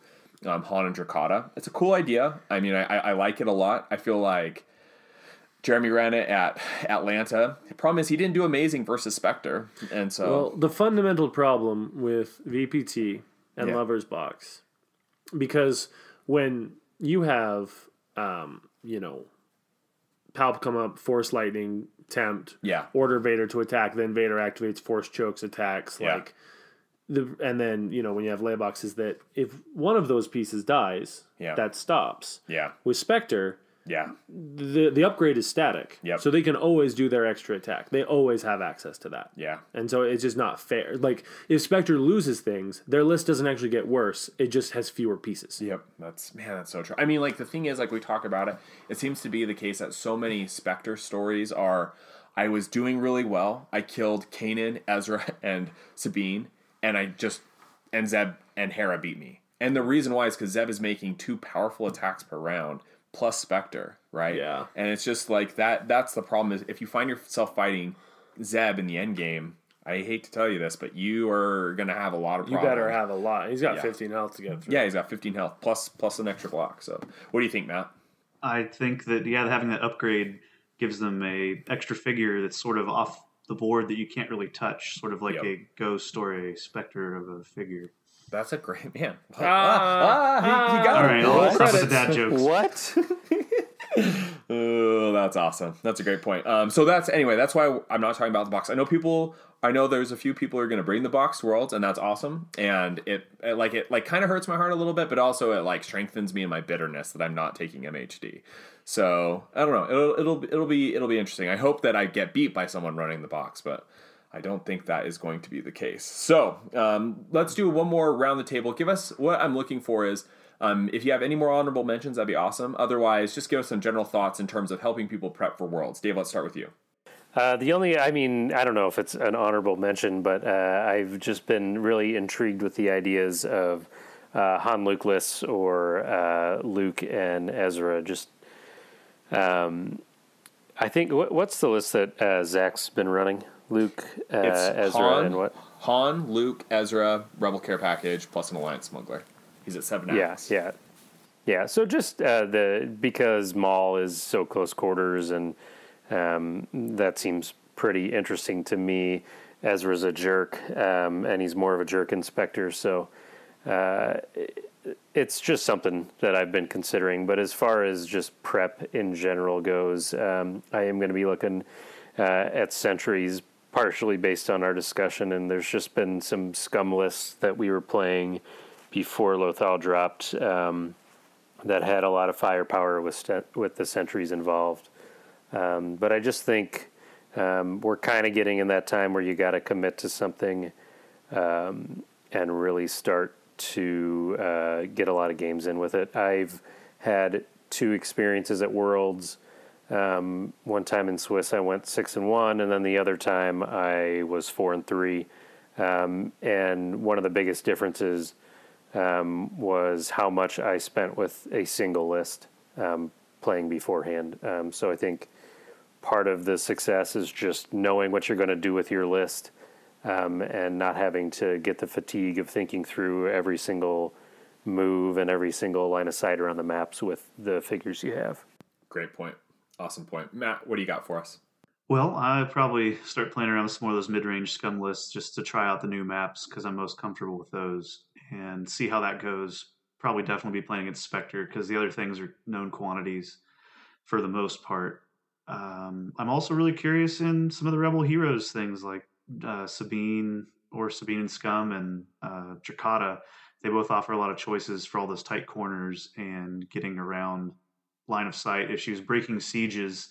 um, Han and Drokkatta. It's a cool idea. I mean, I I like it a lot. I feel like Jeremy ran it at Atlanta. The problem is he didn't do amazing versus Spectre, and so Well, the fundamental problem with VPT and Yeah. Lover's Box, because when you have, um, you know, Palp come up, Force Lightning, Tempt, Yeah. order Vader to attack, then Vader activates Force Chokes attacks, Yeah. like the, and then you know when you have laybox is that if one of those pieces dies, Yeah. that stops. yeah, With Spectre, yeah, the the upgrade is static, Yep. so they can always do their extra attack. They always have access to that. yeah, And so it's just not fair. Like if Spectre loses things, their list doesn't actually get worse. It just has fewer pieces. yep. That's man, that's so true. I mean, like the thing is, like we talk about it, it seems to be the case that so many Spectre stories are. I was doing really well. I killed Kanan, Ezra, and Sabine, and I just and Zeb and Hera beat me. And the reason why is because Zeb is making two powerful attacks per round plus Spectre, right? Yeah. And it's just like that. That's the problem. Is if you find yourself fighting Zeb in the end game, I hate to tell you this, but you are gonna have a lot of problems. You better have a lot. He's got Yeah. 15 health to get through. Yeah, he's got 15 health plus plus an extra block. So, what do you think, Matt? I think that yeah, having that upgrade gives them a extra figure that's sort of off the board that you can't really touch, sort of like Yep. a ghost or a specter of a figure. That's a great man. Ah, ah, he, he got All it. right, All stop with the dad jokes. What? Oh, that's awesome. That's a great point. Um, so that's anyway. That's why I'm not talking about the box. I know people. I know there's a few people who are going to bring the box to worlds, and that's awesome. And it, it like it like kind of hurts my heart a little bit, but also it like strengthens me in my bitterness that I'm not taking MHD. So I don't know. It'll it'll it'll be it'll be interesting. I hope that I get beat by someone running the box, but I don't think that is going to be the case. So um, let's do one more round the table. Give us what I'm looking for is um, if you have any more honorable mentions, that'd be awesome. Otherwise, just give us some general thoughts in terms of helping people prep for Worlds. Dave, let's start with you. Uh, the only, I mean, I don't know if it's an honorable mention, but uh, I've just been really intrigued with the ideas of uh, Han lists or uh, Luke and Ezra. Just, um, I think, what, what's the list that uh, Zach's been running? Luke, uh, It's Ezra, Han, and what? Han, Luke, Ezra, Rebel Care Package, plus an Alliance Smuggler. He's at seven Yeah, acts. yeah, yeah. So just uh, the because Maul is so close quarters, and um, that seems pretty interesting to me. Ezra's a jerk, um, and he's more of a jerk inspector. So uh, it's just something that I've been considering. But as far as just prep in general goes, um, I am going to be looking uh, at sentries partially based on our discussion, and there's just been some scum lists that we were playing before Lothal dropped um, that had a lot of firepower with st- with the sentries involved. Um, but I just think um, we're kind of getting in that time where you got to commit to something um, and really start to uh, get a lot of games in with it. I've had two experiences at Worlds. Um, one time in Swiss, I went six and one, and then the other time I was four and three. Um, and one of the biggest differences um, was how much I spent with a single list um, playing beforehand. Um, so I think part of the success is just knowing what you're going to do with your list um, and not having to get the fatigue of thinking through every single move and every single line of sight around the maps with the figures you have. Great point. Awesome point. Matt, what do you got for us? Well, I probably start playing around with some more of those mid-range scum lists just to try out the new maps because I'm most comfortable with those and see how that goes. Probably definitely be playing against Spectre because the other things are known quantities for the most part. Um, I'm also really curious in some of the Rebel Heroes things like uh, Sabine or Sabine and Scum and uh. They both offer a lot of choices for all those tight corners and getting around line of sight issues, breaking sieges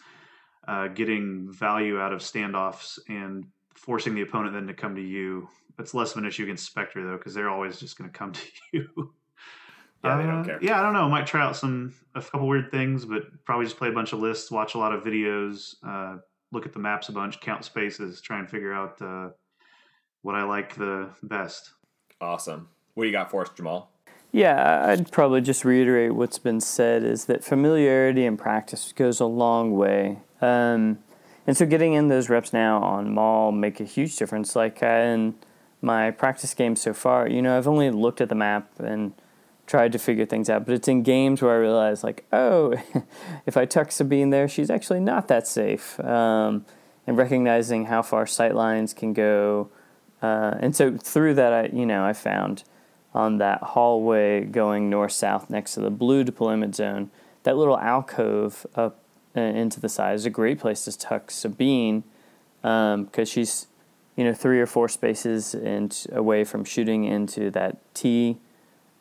uh, getting value out of standoffs and forcing the opponent then to come to you. It's less of an issue against Spectre though, because they're always just going to come to you. Yeah, they Uh, don't care. Yeah, I don't know. Might try out some a couple weird things, but probably just play a bunch of lists, watch a lot of videos, uh, look at the maps a bunch, count spaces, try and figure out uh, what I like the best. Awesome. What do you got for us, Jamal? Yeah, I'd probably just reiterate what's been said is that familiarity and practice goes a long way. Um, and so getting in those reps now on Maul make a huge difference. Like in my practice games so far, you know, I've only looked at the map and tried to figure things out, but it's in games where I realize, like, oh, if I tuck Sabine there, she's actually not that safe. Um, and recognizing how far sight lines can go. Uh, and so through that, I, you know, I found on that hallway going north south next to the blue deployment zone, that little alcove up uh, into the side is a great place to tuck Sabine because um, she's you know three or four spaces and away from shooting into that T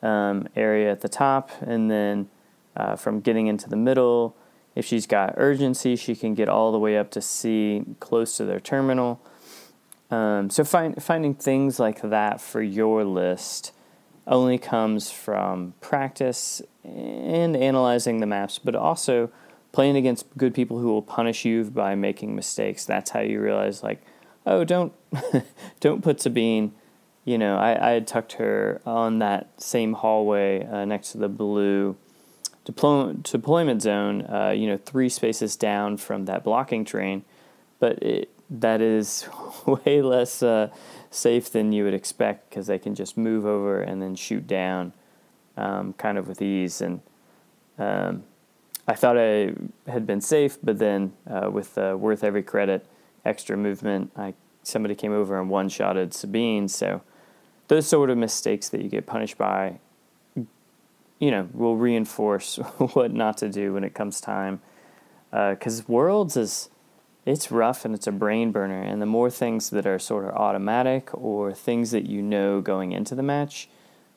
um, area at the top, and then uh, from getting into the middle. If she's got urgency, she can get all the way up to C, close to their terminal. Um, so find, finding things like that for your list only comes from practice and analyzing the maps, but also playing against good people who will punish you by making mistakes. That's how you realize, like, oh, don't don't put Sabine. You know, I, I had tucked her on that same hallway uh, next to the blue deploy, deployment zone. Uh, you know, three spaces down from that blocking train, but it, that is way less uh, safe than you would expect because they can just move over and then shoot down, um, kind of with ease. And um, I thought I had been safe, but then uh, with uh, worth every credit, extra movement, I somebody came over and one shotted Sabine. So those sort of mistakes that you get punished by, you know, will reinforce what not to do when it comes time. Because Worlds is it's rough and it's a brain burner. And the more things that are sort of automatic or things that you know going into the match,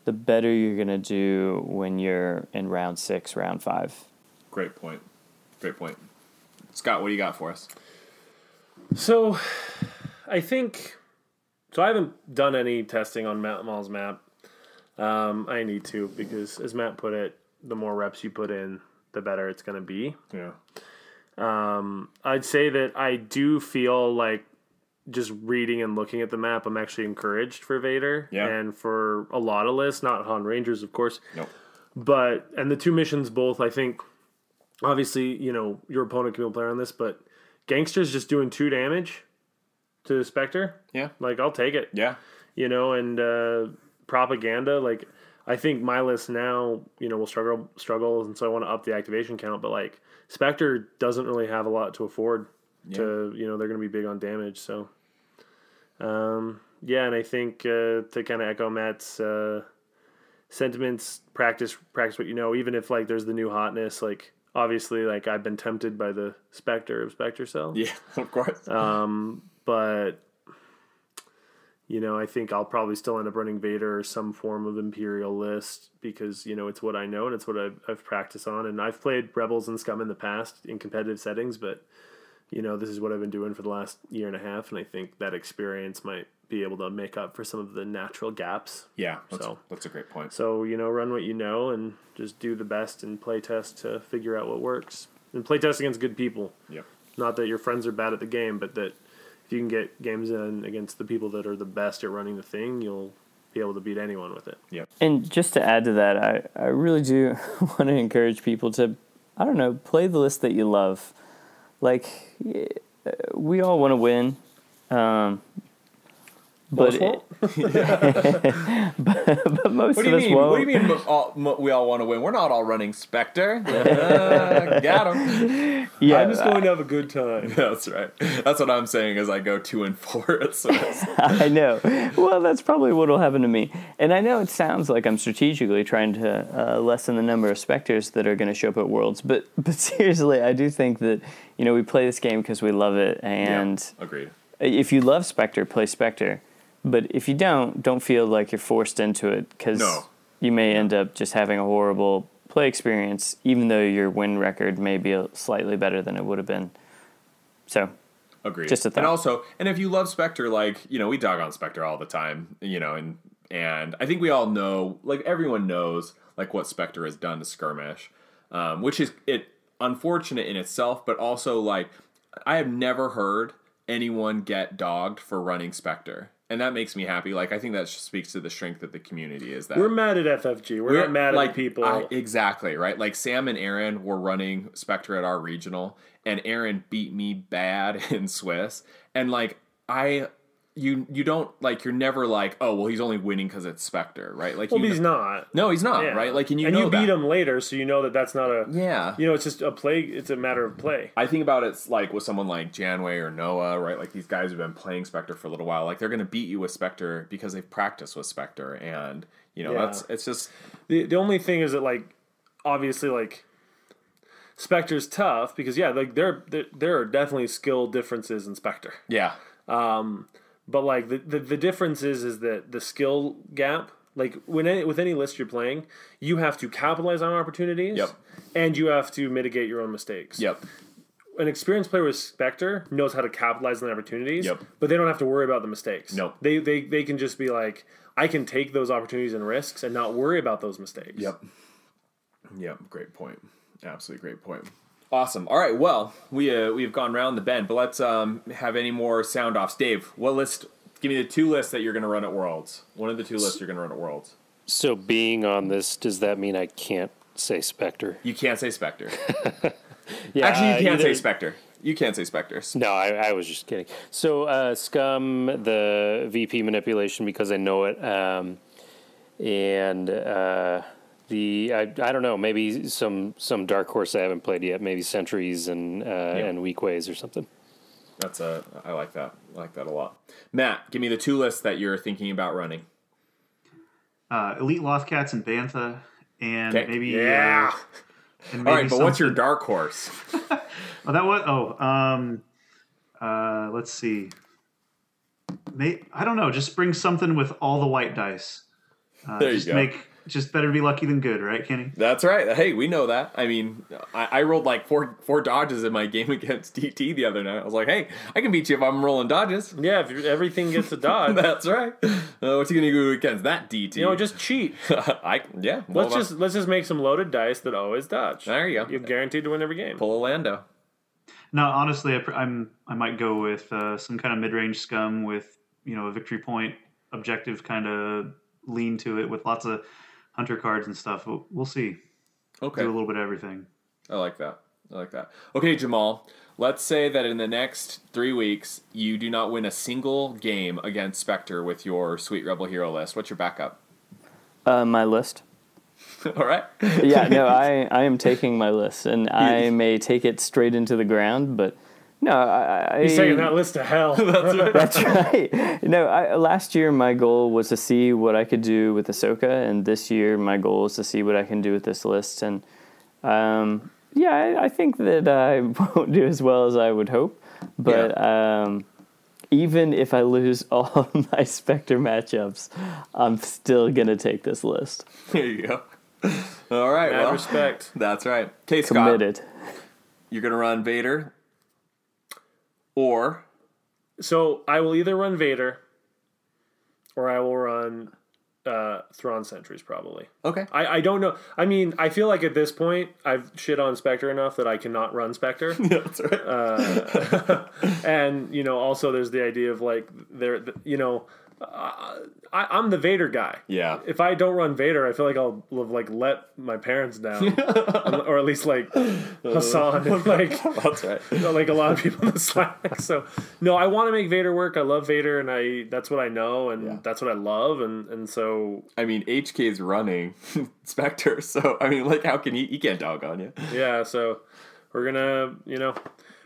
the better you're going to do when you're in round six, round five. Great point. Great point. Scott, what do you got for us? So, I think so. I haven't done any testing on Matt Mall's map. Um, I need to because, as Matt put it, the more reps you put in, the better it's going to be. Yeah. Um, I'd say that I do feel like just reading and looking at the map, I'm actually encouraged for Vader Yeah. and for a lot of lists, not Han Rangers, of course, Nope. but and the two missions both. I think obviously you know your opponent can be a player on this, but Gangster's just doing two damage to the Spectre. Yeah. Like I'll take it Yeah. you know, and uh, propaganda. Like I think my list now, you know, will struggle struggle, and so I want to up the activation count. But like Spectre doesn't really have a lot to afford. To you know, they're going to be big on damage. So, um, yeah, and I think uh, to kind of echo Matt's uh, sentiments, practice practice what you know. Even if like there's the new hotness, like obviously, like I've been tempted by the Spectre of Spectre Cell. Yeah, of course. Um, but you know, I think I'll probably still end up running Vader or some form of Imperial list because you know it's what I know and it's what I've, I've practiced on. And I've played Rebels and Scum in the past in competitive settings, but you know this is what I've been doing for the last year and a half, and I think that experience might be able to make up for some of the natural gaps. yeah, that's, So- that's a great point. So you know, run what you know and just do the best and play test to figure out what works and play test against good people. Yep. Not that your friends are bad at the game, but that if you can get games in against the people that are the best at running the thing, you'll be able to beat anyone with it. Yep. And just to add to that, I, I really do want to encourage people to, I don't know, play the list that you love. like we all want to win, um, but, Most won't? it- but most What do of you us mean? won't. What do you mean? All, mo- we all want to win. We're not all running Spectre. Uh, got him. Yeah, I'm just going to have a good time. That's right. That's what I'm saying as I go two and four at Swiss. I know. Well, that's probably what will happen to me. And I know it sounds like I'm strategically trying to uh, lessen the number of specters that are going to show up at Worlds, but but seriously, I do think that you know we play this game because we love it, and Yeah, agreed. if you love Spectre, play Spectre. But if you don't, don't feel like you're forced into it because No. you may end up just having a horrible play experience, even though your win record may be slightly better than it would have been. So Agreed. Just a thought. And also, and if you love Spectre, like you know, we dog on Spectre all the time, you know, and and I think we all know, like everyone knows, like what Spectre has done to skirmish, um, which is it unfortunate in itself, but also like I have never heard anyone get dogged for running Spectre, and that makes me happy. Like I think that speaks to the strength of the community. Is that We're mad at FFG. We're, not mad like, at people. I- exactly right. Like Sam and Aaron were running Spectre at our regional, and Aaron beat me bad in Swiss. And like I, you you don't like you're never like oh well he's only winning because it's Spectre right? Like well, you he's not. no he's not Yeah. right? Like and you and you beat that. him later, so you know that that's not a. Yeah. You know, it's just a play. It's a matter of play. I think about it like with someone like Janway or Noah, right? Like these guys have been playing Spectre for a little while. Like they're going to beat you with Spectre because they've practiced with Spectre, and you know Yeah. that's it's just The the only thing is that like, obviously like. Spectre's tough because yeah, like there there, there are definitely skill differences in Spectre. yeah, um, But like the, the the difference is is that the skill gap, like when any, with any list you're playing, you have to capitalize on opportunities. Yep. And you have to mitigate your own mistakes. yep, An experienced player with Spectre knows how to capitalize on the opportunities. Yep. But they don't have to worry about the mistakes. Nope. They they they can just be like, I can take those opportunities and risks and not worry about those mistakes. Yep. Yep. Great point. Absolutely great point. Awesome. All right. Well, we uh, we've gone round the bend, but let's um, have any more sound offs. Dave, what list? Give me the two lists that you're going to run at Worlds. One of the two lists you're going to run at Worlds. So being on this, does that mean I can't say Spectre? You can't say Spectre. Yeah, Actually, you can't say Spectre. You can't say Spectre. No, I, I was just kidding. So uh, scum the VP manipulation because I know it, um, and uh, the I, I don't know maybe some some dark horse I haven't played yet. Maybe sentries and uh, and Weequays or something. That's a. I like that. I like that a lot. Matt, give me the two lists that you're thinking about running. Uh, Elite Lothcats and Bantha, and Okay. maybe Yeah. uh, and maybe right, but what's your dark horse? Oh, that was. Oh, um, uh, let's see. May, I don't know. Just bring something with all the white dice. Uh, There you just go. make just better be lucky than good, right, Kenny? That's right. Hey, we know that. I mean, I, I rolled like four four dodges in my game against DT the other night. I was like, hey, I can beat you if I'm rolling dodges. Yeah, if everything gets a dodge, That's right. Uh, what's he gonna do against that DT? you know, just cheat. I yeah. well, Let's just let's just make some loaded dice that always dodge. There you go. You're guaranteed to win every game. pull a Lando. No, honestly, I, pr- I'm I might go with uh, some kind of mid range scum with you know a victory point objective kind of lean to it with lots of hunter cards and stuff. We'll, we'll see. Okay, Do a little bit of everything. I like that. I like that. Okay, Jamal. Let's say that in the next three weeks you do not win a single game against Spectre with your Sweet Rebel Hero list. What's your backup? uh, my list. All right. yeah, no, I, I am taking my list, and I may take it straight into the ground, but no, I, I He's taking that list to hell. That's right. No, I, last year my goal was to see what I could do with Ahsoka, and this year my goal is to see what I can do with this list. And um, yeah, I, I think that I won't do as well as I would hope, but um, even if I lose all my Spectre matchups, I'm still gonna take this list. There you go. All right. Mad well, respect. that's right. Okay, Scott. Committed. You're gonna run Vader, or So I will either run Vader, or I will run uh, Thrawn Sentries probably. okay. I, I don't know. I mean, I feel like at this point I've shit on Spectre enough that I cannot run Spectre. yeah, that's right. and you know, also there's the idea of like there, you know, uh, I, I'm the Vader guy. Yeah. If I don't run Vader, I feel like I'll like let my parents down, or at least like Hassan, and, like That's right. like a lot of people in the Slack. So no, I want to make Vader work. I love Vader, and I that's what I know, and Yeah. that's what I love, and and so I mean, HK's running Spectre, so I mean, like, how can he? He can't dog on you. yeah, so we're gonna you know.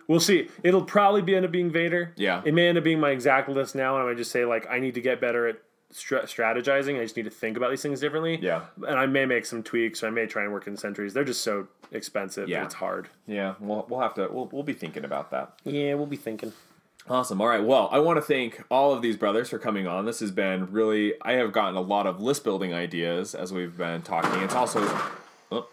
We'll see. It'll probably be end up being Vader. Yeah. It may end up being my exact list now, and I might just say like I need to get better at strategizing. I just need to think about these things differently. Yeah. And I may make some tweaks. Or I may try and work in sentries. They're just so expensive. Yeah. It's hard. Yeah, we'll we'll have to we'll we'll be thinking about that. Yeah, we'll be thinking. Awesome. All right. Well, I want to thank all of these brothers for coming on. This has been really. I have gotten a lot of list building ideas as we've been talking. It's also. oh,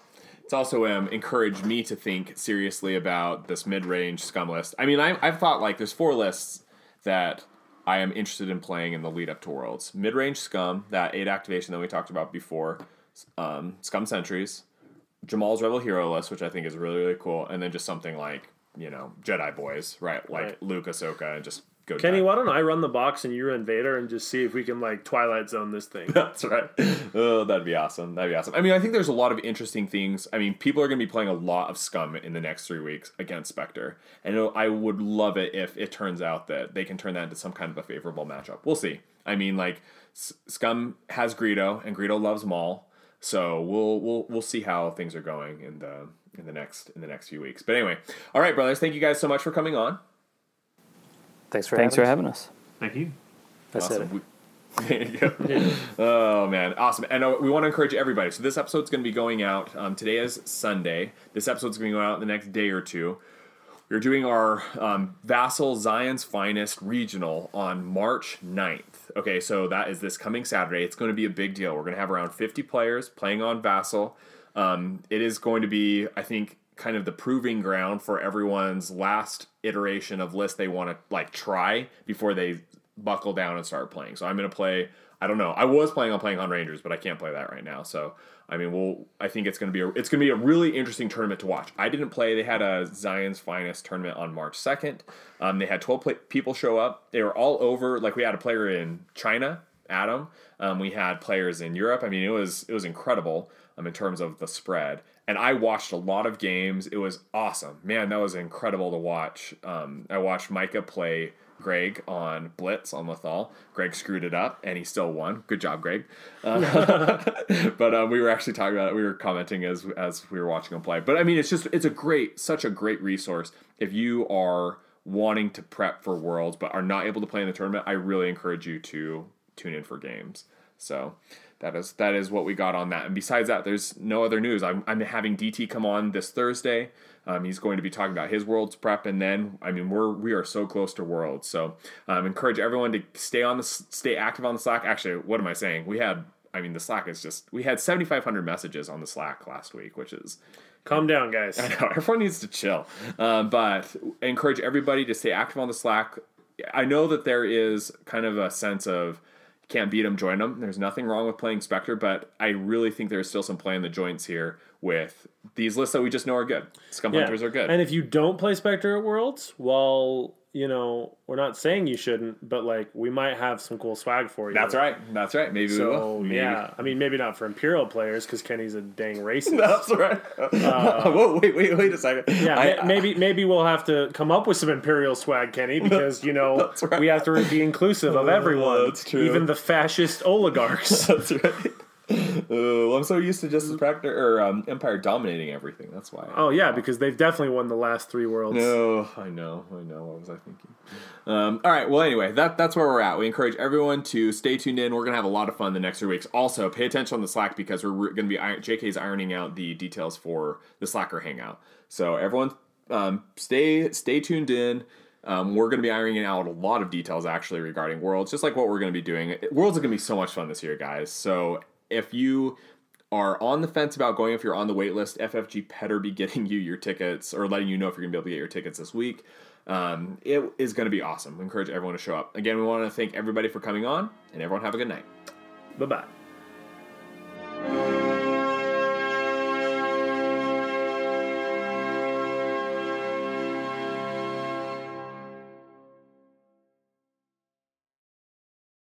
it's also um, encouraged me to think seriously about this mid-range scum list. I mean, I, I've thought like there's four lists that I am interested in playing in the lead up to Worlds. Mid-range scum, that eight activation that we talked about before, um, scum sentries, Jamal's Rebel Hero list, which I think is really really cool, and then just something like you know Jedi boys, right? Like Right. Luke, Ahsoka, and just go. Kenny, die. why don't I run the box and you run Vader and just see if we can like Twilight Zone this thing? That's right. Oh, that'd be awesome. That'd be awesome. I mean, I think there's a lot of interesting things. I mean, people are going to be playing a lot of Scum in the next three weeks against Spectre, and I would love it if it turns out that they can turn that into some kind of a favorable matchup. We'll see. I mean, like Scum has Greedo, and Greedo loves Maul, so we'll we'll we'll see how things are going in the in the next in the next few weeks. But anyway, all right, brothers, thank you guys so much for coming on. Thanks for Thanks for having having us. us. Thank you. I said it. We- there you go. Oh man, awesome! And uh, we want to encourage everybody. So this episode's going to be going out. Um, today is Sunday. This episode's going to go out in the next day or two. We're doing our um, Vassal Zion's Finest regional on March 9th. Okay, so that is this coming Saturday. It's going to be a big deal. We're going to have around 50 players playing on Vassal. Um, it is going to be, I think, kind of the proving ground for everyone's last iteration of list they want to like try before they buckle down and start playing. So I'm going to play. I don't know. I was planning on playing on Rangers, but I can't play that right now. So I mean, we'll. I think it's going to be a. It's going to be a really interesting tournament to watch. I didn't play. They had a Zion's Finest tournament on March second. Um, they had 12 play, people show up. They were all over. Like we had a player in China, Adam. Um, we had players in Europe. I mean, it was it was incredible um, in terms of the spread. And I watched a lot of games. It was awesome, man. That was incredible to watch. Um, I watched Micah play Greg on Blitz on Lothal. Greg screwed it up, and he still won. Good job, Greg. Uh, but um, we were actually talking about it. We were commenting as as we were watching him play. But I mean, it's just it's a great, such a great resource if you are wanting to prep for Worlds but are not able to play in the tournament. I really encourage you to tune in for games. So that is that is what we got on that. And besides that, there's no other news. I'm I'm having DT come on this Thursday. Um, he's going to be talking about his world's prep, and then I mean we're we are so close to worlds. So um, encourage everyone to stay on the stay active on the Slack. Actually, what am I saying? We had I mean the Slack is just we had 7,500 messages on the Slack last week, which is Calm down, guys. I know everyone needs to chill, um, but I encourage everybody to stay active on the Slack. I know that there is kind of a sense of can't beat them, join them. There's nothing wrong with playing Spectre, but I really think there's still some play in the joints here with these lists that we just know are good. Scum Hunters are good. And if you don't play Spectre at Worlds, well, you know, we're not saying you shouldn't, but like we might have some cool swag for you. That's right. That's right. Maybe we will. Maybe. yeah, I mean, maybe not for Imperial players because Kenny's a dang racist. That's right. Whoa, wait, wait, wait a second. Uh, Yeah, I- ma- maybe maybe we'll have to come up with some imperial swag, Kenny, because you know right. we have to be inclusive of everyone, that's true. even the fascist oligarchs. That's right. Uh, well, I'm so used to Justice Spectre or um, Empire dominating everything. That's why. oh yeah, because they've definitely won the last three worlds. No, I know, I know. What was I thinking? Um, all right. Well, anyway, that that's where we're at. We encourage everyone to stay tuned in. We're gonna have a lot of fun the next three weeks. Also, pay attention on the Slack because we're gonna be JK's ironing out the details for the Slacker hangout. So everyone, um, stay stay tuned in. Um, we're going to be ironing out a lot of details actually regarding Worlds, just like what we're going to be doing. Worlds are going to be so much fun this year, guys. So if you are on the fence about going if you're on the wait list, FFG better be getting you your tickets or letting you know if you're going to be able to get your tickets this week. Um, it is going to be awesome. We encourage everyone to show up. Again, we want to thank everybody for coming on, and everyone have a good night. Bye bye.